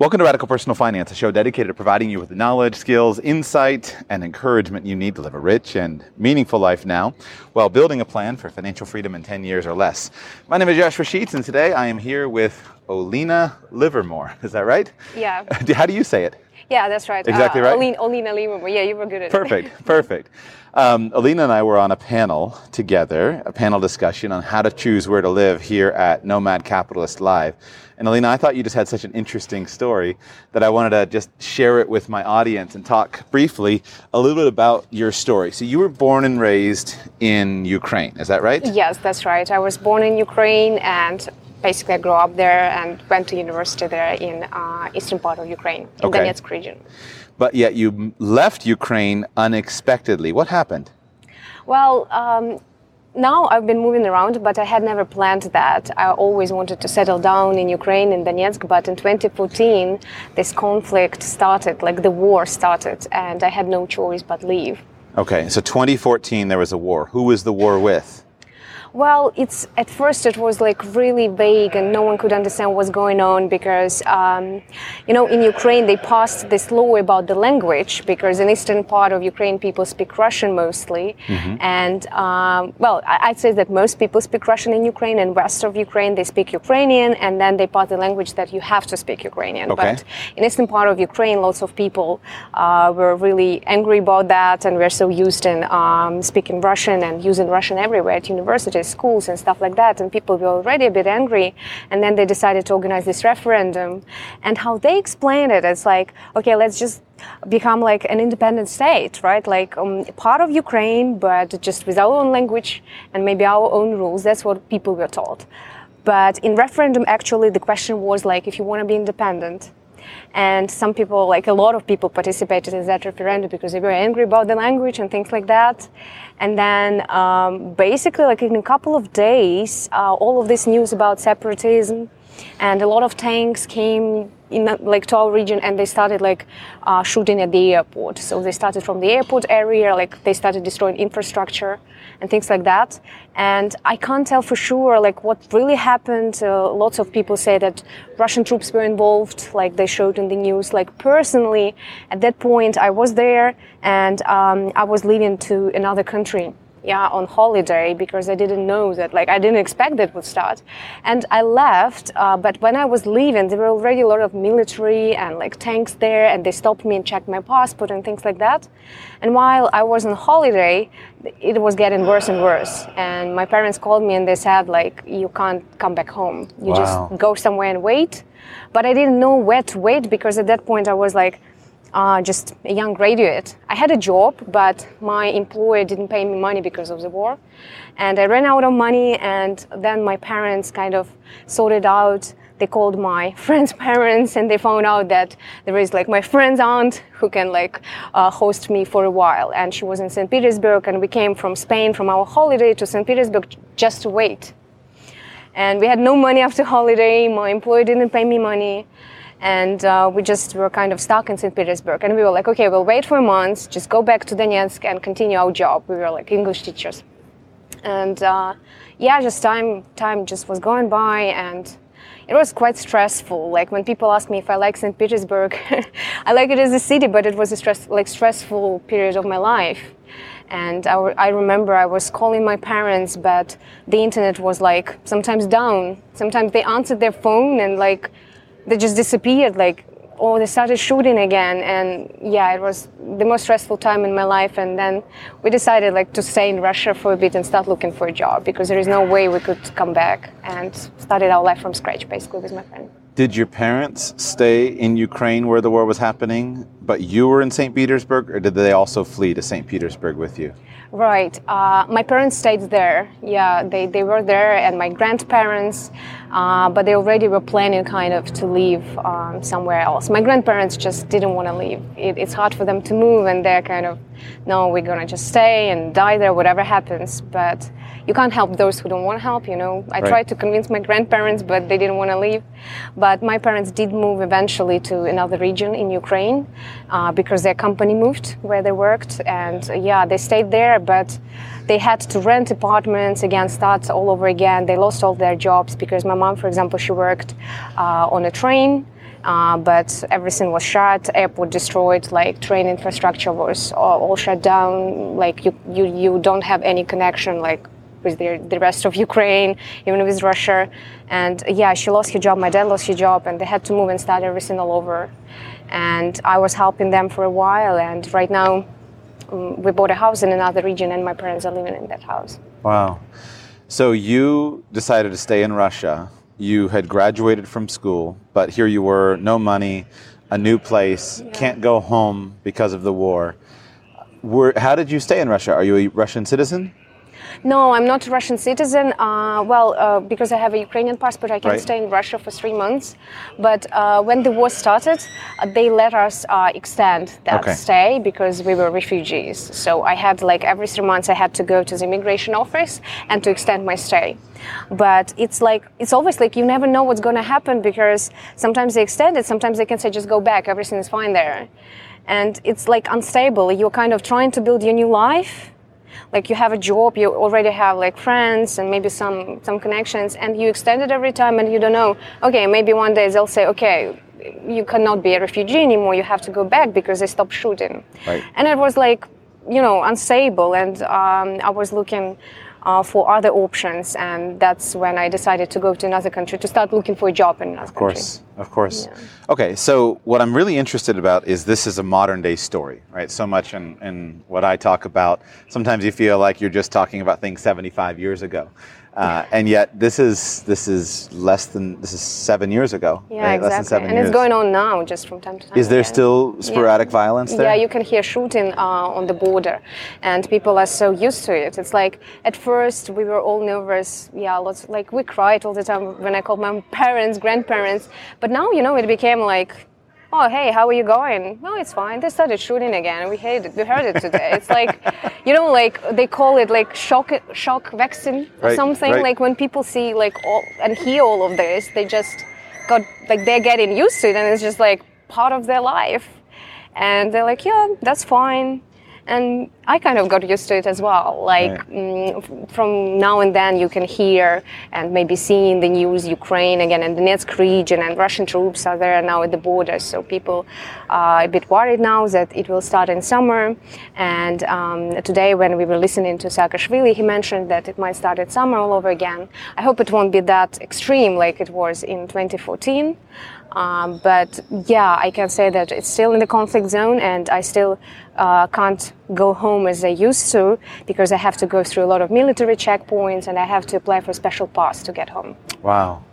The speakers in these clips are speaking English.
Welcome to Radical Personal Finance, a show dedicated to providing you with the knowledge, skills, insight, and encouragement you need to live a rich and meaningful life now while building a plan for financial freedom in 10 years or less. My name is Joshua Sheets, and today I am here with Olina Livermore. Is that right? Yeah. How do you say it? Yeah, that's right. Exactly right? Olena, Olena Livermore. Yeah, you were good at Perfect, it. perfect. Um, Alina and I were on a panel together, a panel discussion on how to choose where to live here at Nomad Capitalist Live. And Alina, I thought you just had such an interesting story that I wanted to just share it with my audience and talk briefly a little bit about your story. So you were born and raised in Ukraine, is that right? Yes, that's right. I was born in Ukraine and basically I grew up there and went to university there in uh, eastern part of Ukraine, in Okay. Donetsk region. But yet you left Ukraine unexpectedly. What happened? Well, um, now I've been moving around, but I had never planned that. I always wanted to settle down in Ukraine, in Donetsk, but in 2014, this conflict started, like the war started, and I had no choice but leave. Okay, so 2014 there was a war. Who was the war with? Well, it's at first it was like really vague, and no one could understand what's going on because, um, you know, in Ukraine they passed this law about the language because in eastern part of Ukraine people speak Russian mostly, and um, well, I'd say that most people speak Russian in Ukraine, and west of Ukraine they speak Ukrainian, and then they pass the language that you have to speak Ukrainian. Okay. But in eastern part of Ukraine, lots of people uh, were really angry about that, and we're so used in um, speaking Russian and using Russian everywhere at schools, and stuff like that. And people were already a bit angry, and then they decided to organize this referendum. And how they explained it, it's like, okay, let's just become like an independent state, right? Like um, part of Ukraine, but just with our own language and maybe our own rules. That's what people were told. But in referendum, actually, the question was like, if you want to be independent, and some people, like a lot of people, participated in that referendum because they were angry about the language and things like that. And then, um, basically, like in a couple of days, uh, all of this news about separatism and a lot of tanks came in like to our region and they started like uh, shooting at the airport. So they started from the airport area like they started destroying infrastructure and things like that. And i can't tell for sure like what really happened. Uh, lots of people say that russian troops were involved like they showed in the news. Like personally at that point i was there and um, i was leaving to another country yeah on holiday because i didn't know that like i didn't expect that would start. And i left uh, but when i was leaving there were already a lot of military and like tanks there and they stopped me and checked my passport and things like that. And while i was on holiday it was getting worse and worse. And my parents called me and they said like you can't come back home. You Wow. just go somewhere and wait. But i didn't know where to wait because at that point i was like uh, just a young graduate. I had a job, but my employer didn't pay me money because of the war. And I ran out of money, and then my parents kind of sorted out. They called my friend's parents, and they found out that there is like my friend's aunt who can like uh, host me for a while. And she was in St. Petersburg, and we came from Spain from our holiday to St. Petersburg just to wait and we had no money after holiday. My employer didn't pay me money, and uh, we just were kind of stuck in St. Petersburg. And we were like, okay, we'll wait for a month, just go back to Donetsk and continue our job. We were like English teachers, and uh, yeah, just time time just was going by and. It was quite stressful. Like when people ask me if I like St. Petersburg, I like it as a city, but it was a stress, like stressful period of my life. And I remember I was calling my parents, but the internet was like sometimes down. Sometimes they answered their phone and like they just disappeared. Like, oh, they started shooting again. And yeah, it was the most stressful time in my life. And then we decided like to stay in Russia for a bit and start looking for a job because there is no way we could come back and started our life from scratch basically with my friend. Did your parents stay in Ukraine where the war was happening, but you were in St. Petersburg, or did they also flee to St. Petersburg with you? Right. Uh, my parents stayed there. Yeah, they, they were there, and my grandparents, uh, but they already were planning kind of to leave um, somewhere else. My grandparents just didn't want to leave. It, it's hard for them to move, and they're kind of, no, we're gonna just stay and die there, whatever happens. But you can't help those who don't want to help, you know. I Right. tried to convince my grandparents, but they didn't want to leave. But my parents did move eventually to another region in Ukraine uh, because their company moved where they worked. And yeah, they stayed there, but they had to rent apartments again, start all over again. They lost all their jobs because my mom, for example, she worked uh, on a train Uh, but everything was shut, airport destroyed, like train infrastructure was all, all shut down. Like you, you, you don't have any connection, like with the, the rest of Ukraine, even with Russia. And yeah, she lost her job, my dad lost his job, and they had to move and start everything all over. And I was helping them for a while, and right now um, we bought a house in another region, and my parents are living in that house. Wow. So you decided to stay in Russia. You had graduated from school, but here you were, no money, a new place, yeah. can't go home because of the war. Were, how did you stay in Russia? Are you a Russian citizen? No, I'm not a Russian citizen. Uh, well, uh, because I have a Ukrainian passport, I can right. stay in Russia for three months. But uh, when the war started, uh, they let us uh, extend that okay. stay because we were refugees. So I had like every three months I had to go to the immigration office and to extend my stay. But it's like it's always like you never know what's going to happen because sometimes they extend it, sometimes they can say just go back, everything is fine there. And it's like unstable. You're kind of trying to build your new life like you have a job you already have like friends and maybe some some connections and you extend it every time and you don't know okay maybe one day they'll say okay you cannot be a refugee anymore you have to go back because they stopped shooting right. and it was like you know unstable and um, i was looking uh, for other options, and that's when I decided to go to another country to start looking for a job in another Of course, country. of course. Yeah. Okay, so what I'm really interested about is this is a modern day story, right? So much in, in what I talk about, sometimes you feel like you're just talking about things 75 years ago. Uh, and yet this is this is less than this is seven years ago. Yeah, right? exactly. Less than seven and years. it's going on now, just from time to time. Is there again. still sporadic yeah. violence there? Yeah, you can hear shooting uh, on the border, and people are so used to it. It's like at first we were all nervous. Yeah, lots like we cried all the time when I called my parents, grandparents. But now you know it became like oh hey how are you going? No it's fine. They started shooting again. We hate it we heard it today. It's like you know like they call it like shock shock vaccine or right, something. right. like when people see like all and hear all of this they just got like they're getting used to it and it's just like part of their life. And they're like yeah that's fine and I kind of got used to it as well. Like right. mm, from now and then, you can hear and maybe see in the news Ukraine again and the Donetsk region and Russian troops are there now at the border. So people are a bit worried now that it will start in summer. And um, today, when we were listening to Saakashvili, he mentioned that it might start at summer all over again. I hope it won't be that extreme like it was in 2014. Um, but yeah, I can say that it's still in the conflict zone, and I still uh, can't go home as I used to because I have to go through a lot of military checkpoints and I have to apply for a special pass to get home. Wow.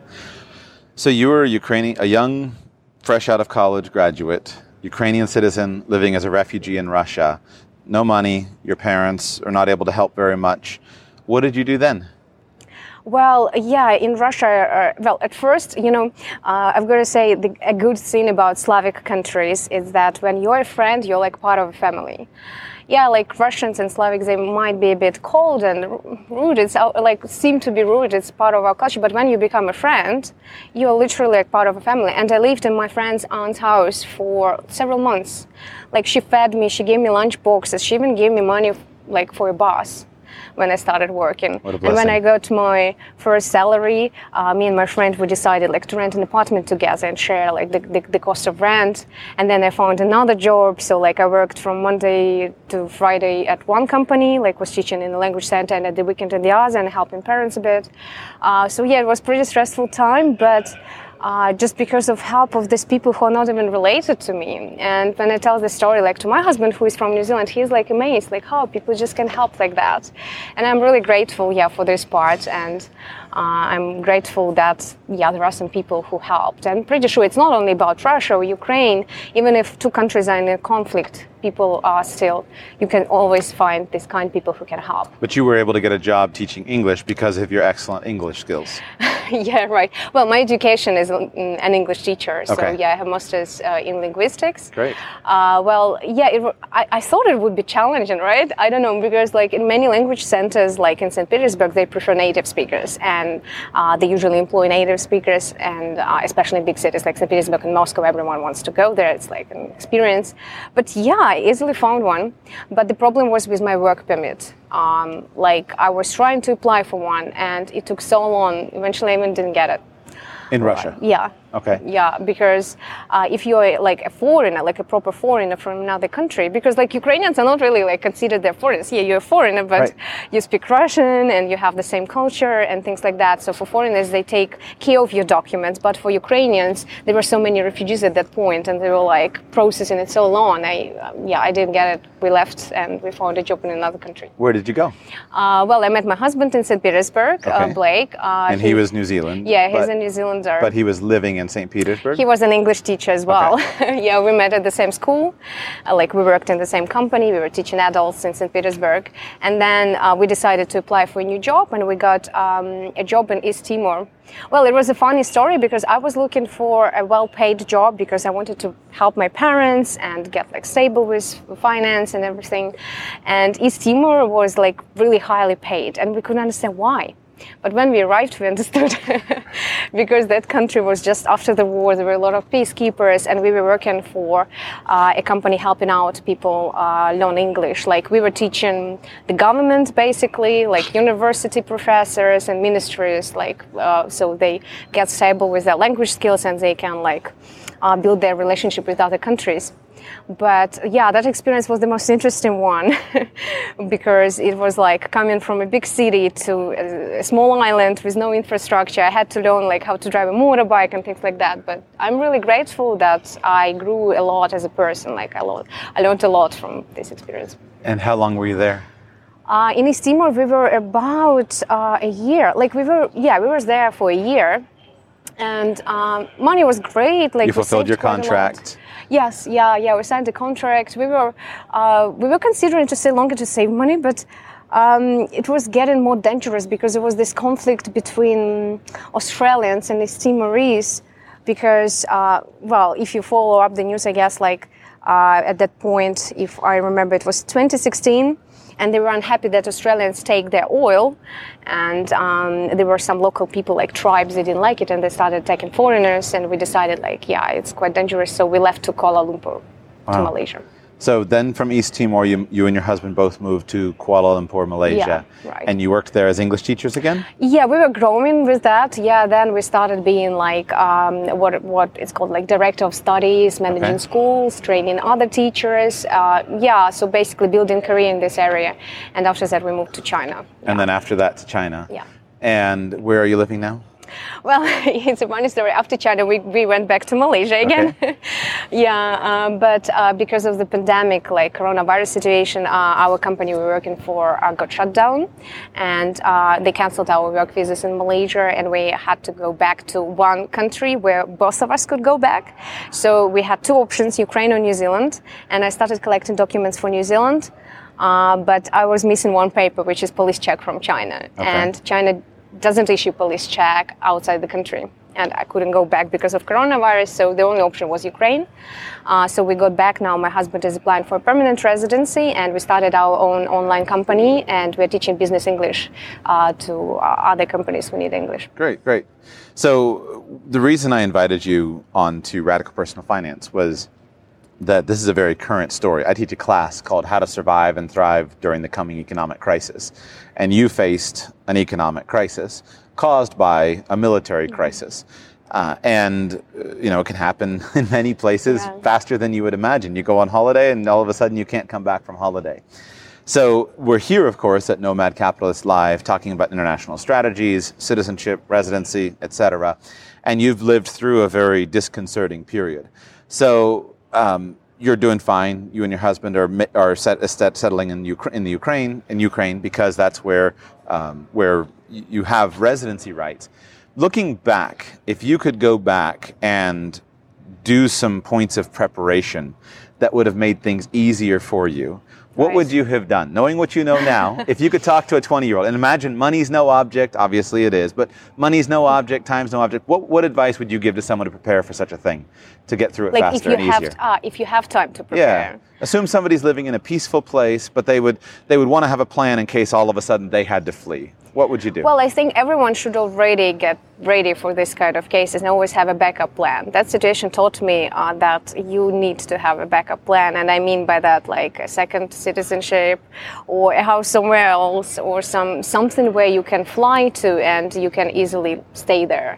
So you were a Ukrainian, a young, fresh out of college graduate, Ukrainian citizen living as a refugee in Russia. No money. Your parents are not able to help very much. What did you do then? Well, yeah, in Russia, uh, well, at first, you know, uh, I've got to say the, a good thing about Slavic countries is that when you're a friend, you're like part of a family. Yeah, like Russians and Slavics, they might be a bit cold and rude. It's like seem to be rude. It's part of our culture. But when you become a friend, you're literally like part of a family. And I lived in my friend's aunt's house for several months. Like she fed me, she gave me lunch boxes, she even gave me money like for a bus when I started working. and when I got my first salary, uh, me and my friend we decided like to rent an apartment together and share like the, the, the, cost of rent. And then I found another job. So like I worked from Monday to Friday at one company, like was teaching in the language center, and at the weekend in the other, and helping parents a bit. Uh, so yeah, it was pretty stressful time, but uh, just because of help of these people who are not even related to me. And when I tell the story, like to my husband who is from New Zealand, he's like amazed, like how people just can help like that. And I'm really grateful, yeah, for this part. And uh, I'm grateful that yeah, there are some people who helped. I'm pretty sure it's not only about Russia or Ukraine. Even if two countries are in a conflict, people are still. You can always find these kind of people who can help. But you were able to get a job teaching English because of your excellent English skills. yeah, right. Well, my education is an English teacher, so okay. yeah, I have masters uh, in linguistics. Great. Uh, well, yeah, it, I, I, thought it would be challenging, right? I don't know because like in many language centers, like in St. Petersburg, they prefer native speakers, and uh, they usually employ native speakers, and uh, especially in big cities like St. Petersburg and Moscow, everyone wants to go there. It's like an experience. But yeah, I easily found one. But the problem was with my work permit. Um, like I was trying to apply for one, and it took so long. Eventually, I even didn't get it. In Russia. Yeah. Okay. Yeah, because uh, if you're like a foreigner, like a proper foreigner from another country, because like Ukrainians are not really like considered they're foreigners. Yeah, you're a foreigner, but Right. you speak Russian and you have the same culture and things like that. So for foreigners, they take care of your documents. But for Ukrainians, there were so many refugees at that point, and they were like processing it so long. I um, yeah, I didn't get it. We left and we found a job in another country. Where did you go? Uh, well, I met my husband in St. Petersburg, Okay. uh, Blake. Uh, And he was New Zealand. yeah, he's but, a New Zealander. But he was living in St. Petersburg. He was an English teacher as well. yeah, we met at the same school. Uh, like we worked in the same company. We were teaching adults in St. Petersburg, and then uh, we decided to apply for a new job, and we got um, a job in East Timor. Well, it was a funny story because I was looking for a well-paid job because I wanted to help my parents and get like stable with finance and everything. And East Timor was like really highly paid, and we couldn't understand why. But when we arrived, we understood because that country was just after the war. There were a lot of peacekeepers, and we were working for uh, a company helping out people uh, learn English. Like we were teaching the government, basically, like university professors and ministries, like uh, so they get stable with their language skills and they can like uh, build their relationship with other countries. But yeah, that experience was the most interesting one because it was like coming from a big city to a, a small island with no infrastructure. I had to learn like how to drive a motorbike and things like that. But I'm really grateful that I grew a lot as a person. Like I, lo- I learned a lot from this experience. and how long were you there? Uh, in East Timor, we were about uh, a year. Like we were, yeah, we were there for a year, and um, money was great. Like You fulfilled your a lot. contract. Yes, yeah, yeah. We signed the contract. We were, uh, we were considering to stay longer to save money, but. Um, it was getting more dangerous because there was this conflict between Australians and East Timorese. Because, uh, well, if you follow up the news, I guess, like uh, at that point, if I remember, it was 2016, and they were unhappy that Australians take their oil, and um, there were some local people, like tribes, they didn't like it, and they started attacking foreigners, and we decided, like, yeah, it's quite dangerous, so we left to Kuala Lumpur, to Malaysia. So then from East Timor, you, you and your husband both moved to Kuala Lumpur, Malaysia. Yeah, right. And you worked there as English teachers again? Yeah, we were growing with that. Yeah, then we started being like um, what what it's called like director of studies, managing Okay. schools, training other teachers. Uh, yeah, so basically building career in this area. And after that, we moved to China. And then after that to China. Yeah. And where are you living now? Well, it's a funny story. After China, we, we went back to Malaysia again. yeah, um, but uh, because of the pandemic, like coronavirus situation, uh, our company we were working for uh, got shut down, and uh, they canceled our work visas in Malaysia, and we had to go back to one country where both of us could go back. So we had two options: Ukraine or New Zealand, and I started collecting documents for New Zealand. Uh, but I was missing one paper, which is police check from China, and China doesn't issue police check outside the country. And I couldn't go back because of coronavirus, so the only option was Ukraine. Uh, so we got back now. My husband is applying for permanent residency, and we started our own online company, and we're teaching business English uh, to uh, other companies who need English. Great, great. So the reason I invited you on to Radical Personal Finance was that this is a very current story. I teach a class called How to Survive and Thrive During the Coming Economic Crisis. And you faced an economic crisis caused by a military crisis. Uh, and uh, you know it can happen in many places Yeah. faster than you would imagine. You go on holiday, and all of a sudden you can't come back from holiday. So we're here, of course, at Nomad Capitalist Live, talking about international strategies, citizenship, residency, etc. And you've lived through a very disconcerting period. So um, you're doing fine. You and your husband are are set, set, settling in, Ukra- in the Ukraine in Ukraine because that's where um, where you have residency rights. Looking back, if you could go back and do some points of preparation that would have made things easier for you. What Right. would you have done? Knowing what you know now, if you could talk to a 20 year old, and imagine money's no object, obviously it is, but money's no object, time's no object. What, what advice would you give to someone to prepare for such a thing, to get through it Like if faster you and have easier? uh, if you have time to prepare. yeah. Assume somebody's living in a peaceful place, but they would they would want to have a plan in case all of a sudden they had to flee. What would you do? Well, I think everyone should already get ready for this kind of cases and always have a backup plan. That situation taught me uh, that you need to have a backup plan, and I mean by that like a second citizenship, or a house somewhere else, or some something where you can fly to and you can easily stay there.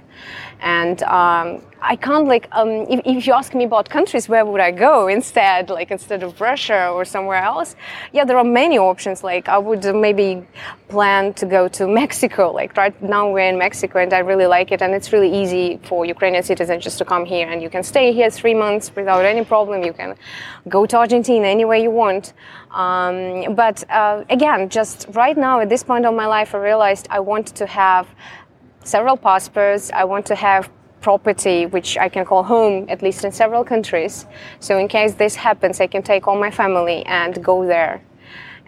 And um, I can't like um, if, if, you ask me about countries where would I go instead like instead of Russia or somewhere else? Yeah there are many options. Like I would maybe plan to go to Mexico. Like right now we're in Mexico and I really like it. And it's really easy for Ukrainian citizens just to come here and you can stay here three months without any problem. You can go to Argentina anywhere you want. Um, but uh, again just right now at this point of my life I realized I want to have several passports. I want to have property which I can call home, at least in several countries. So in case this happens, I can take all my family and go there.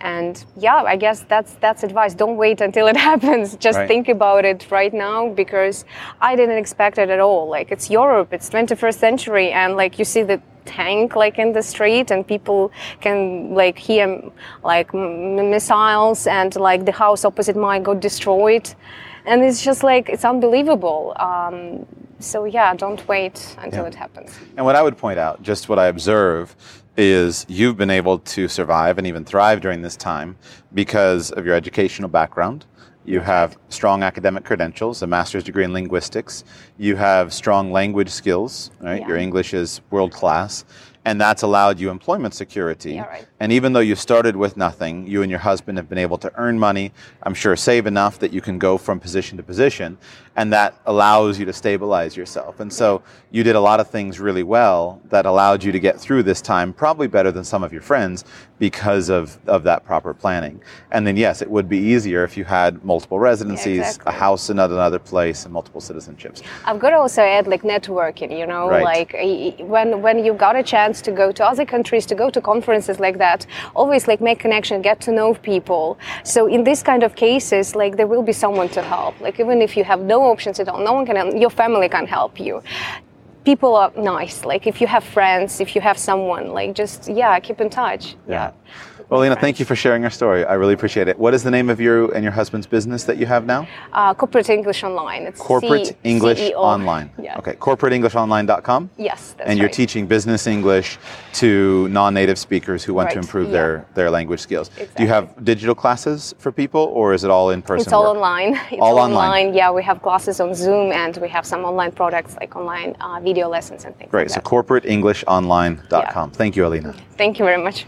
And yeah, I guess that's that's advice. Don't wait until it happens. Just right. think about it right now because I didn't expect it at all. Like it's Europe, it's 21st century, and like you see the tank like in the street and people can like hear like m- missiles and like the house opposite mine got destroyed and it's just like it's unbelievable. Um, so yeah, don't wait until yeah. it happens. And what I would point out, just what I observe, is you've been able to survive and even thrive during this time because of your educational background. You have strong academic credentials, a master's degree in linguistics. You have strong language skills, right? Yeah. Your English is world class and that's allowed you employment security. Yeah, right. And even though you started with nothing, you and your husband have been able to earn money, I'm sure save enough that you can go from position to position, and that allows you to stabilize yourself. And so you did a lot of things really well that allowed you to get through this time probably better than some of your friends because of, of that proper planning. And then yes, it would be easier if you had multiple residencies, yeah, exactly. a house in another place, and multiple citizenships. I've got to also add like networking, you know, right. like when when you got a chance chance to go to other countries, to go to conferences like that. Always like make connection, get to know people. So in this kind of cases, like there will be someone to help. Like even if you have no options at all, no one can, your family can help you people are nice. Like if you have friends, if you have someone, like just yeah, keep in touch. Yeah. yeah. Well, Lena, thank you for sharing your story. I really appreciate it. What is the name of your and your husband's business that you have now? Uh, Corporate English Online. It's Corporate C- English CEO. Online. Yeah. Okay, corporateenglishonline.com? Yes, And you're right. teaching business English to non-native speakers who want right. to improve yeah. their, their language skills. Exactly. Do you have digital classes for people or is it all in person? It's all work? online. It's all, online. online. Yeah, we have classes on Zoom and we have some online products like online uh, video lessons and things Great. Like so corporateenglishonline.com. Yeah. Thank you, Alina. Thank you very much.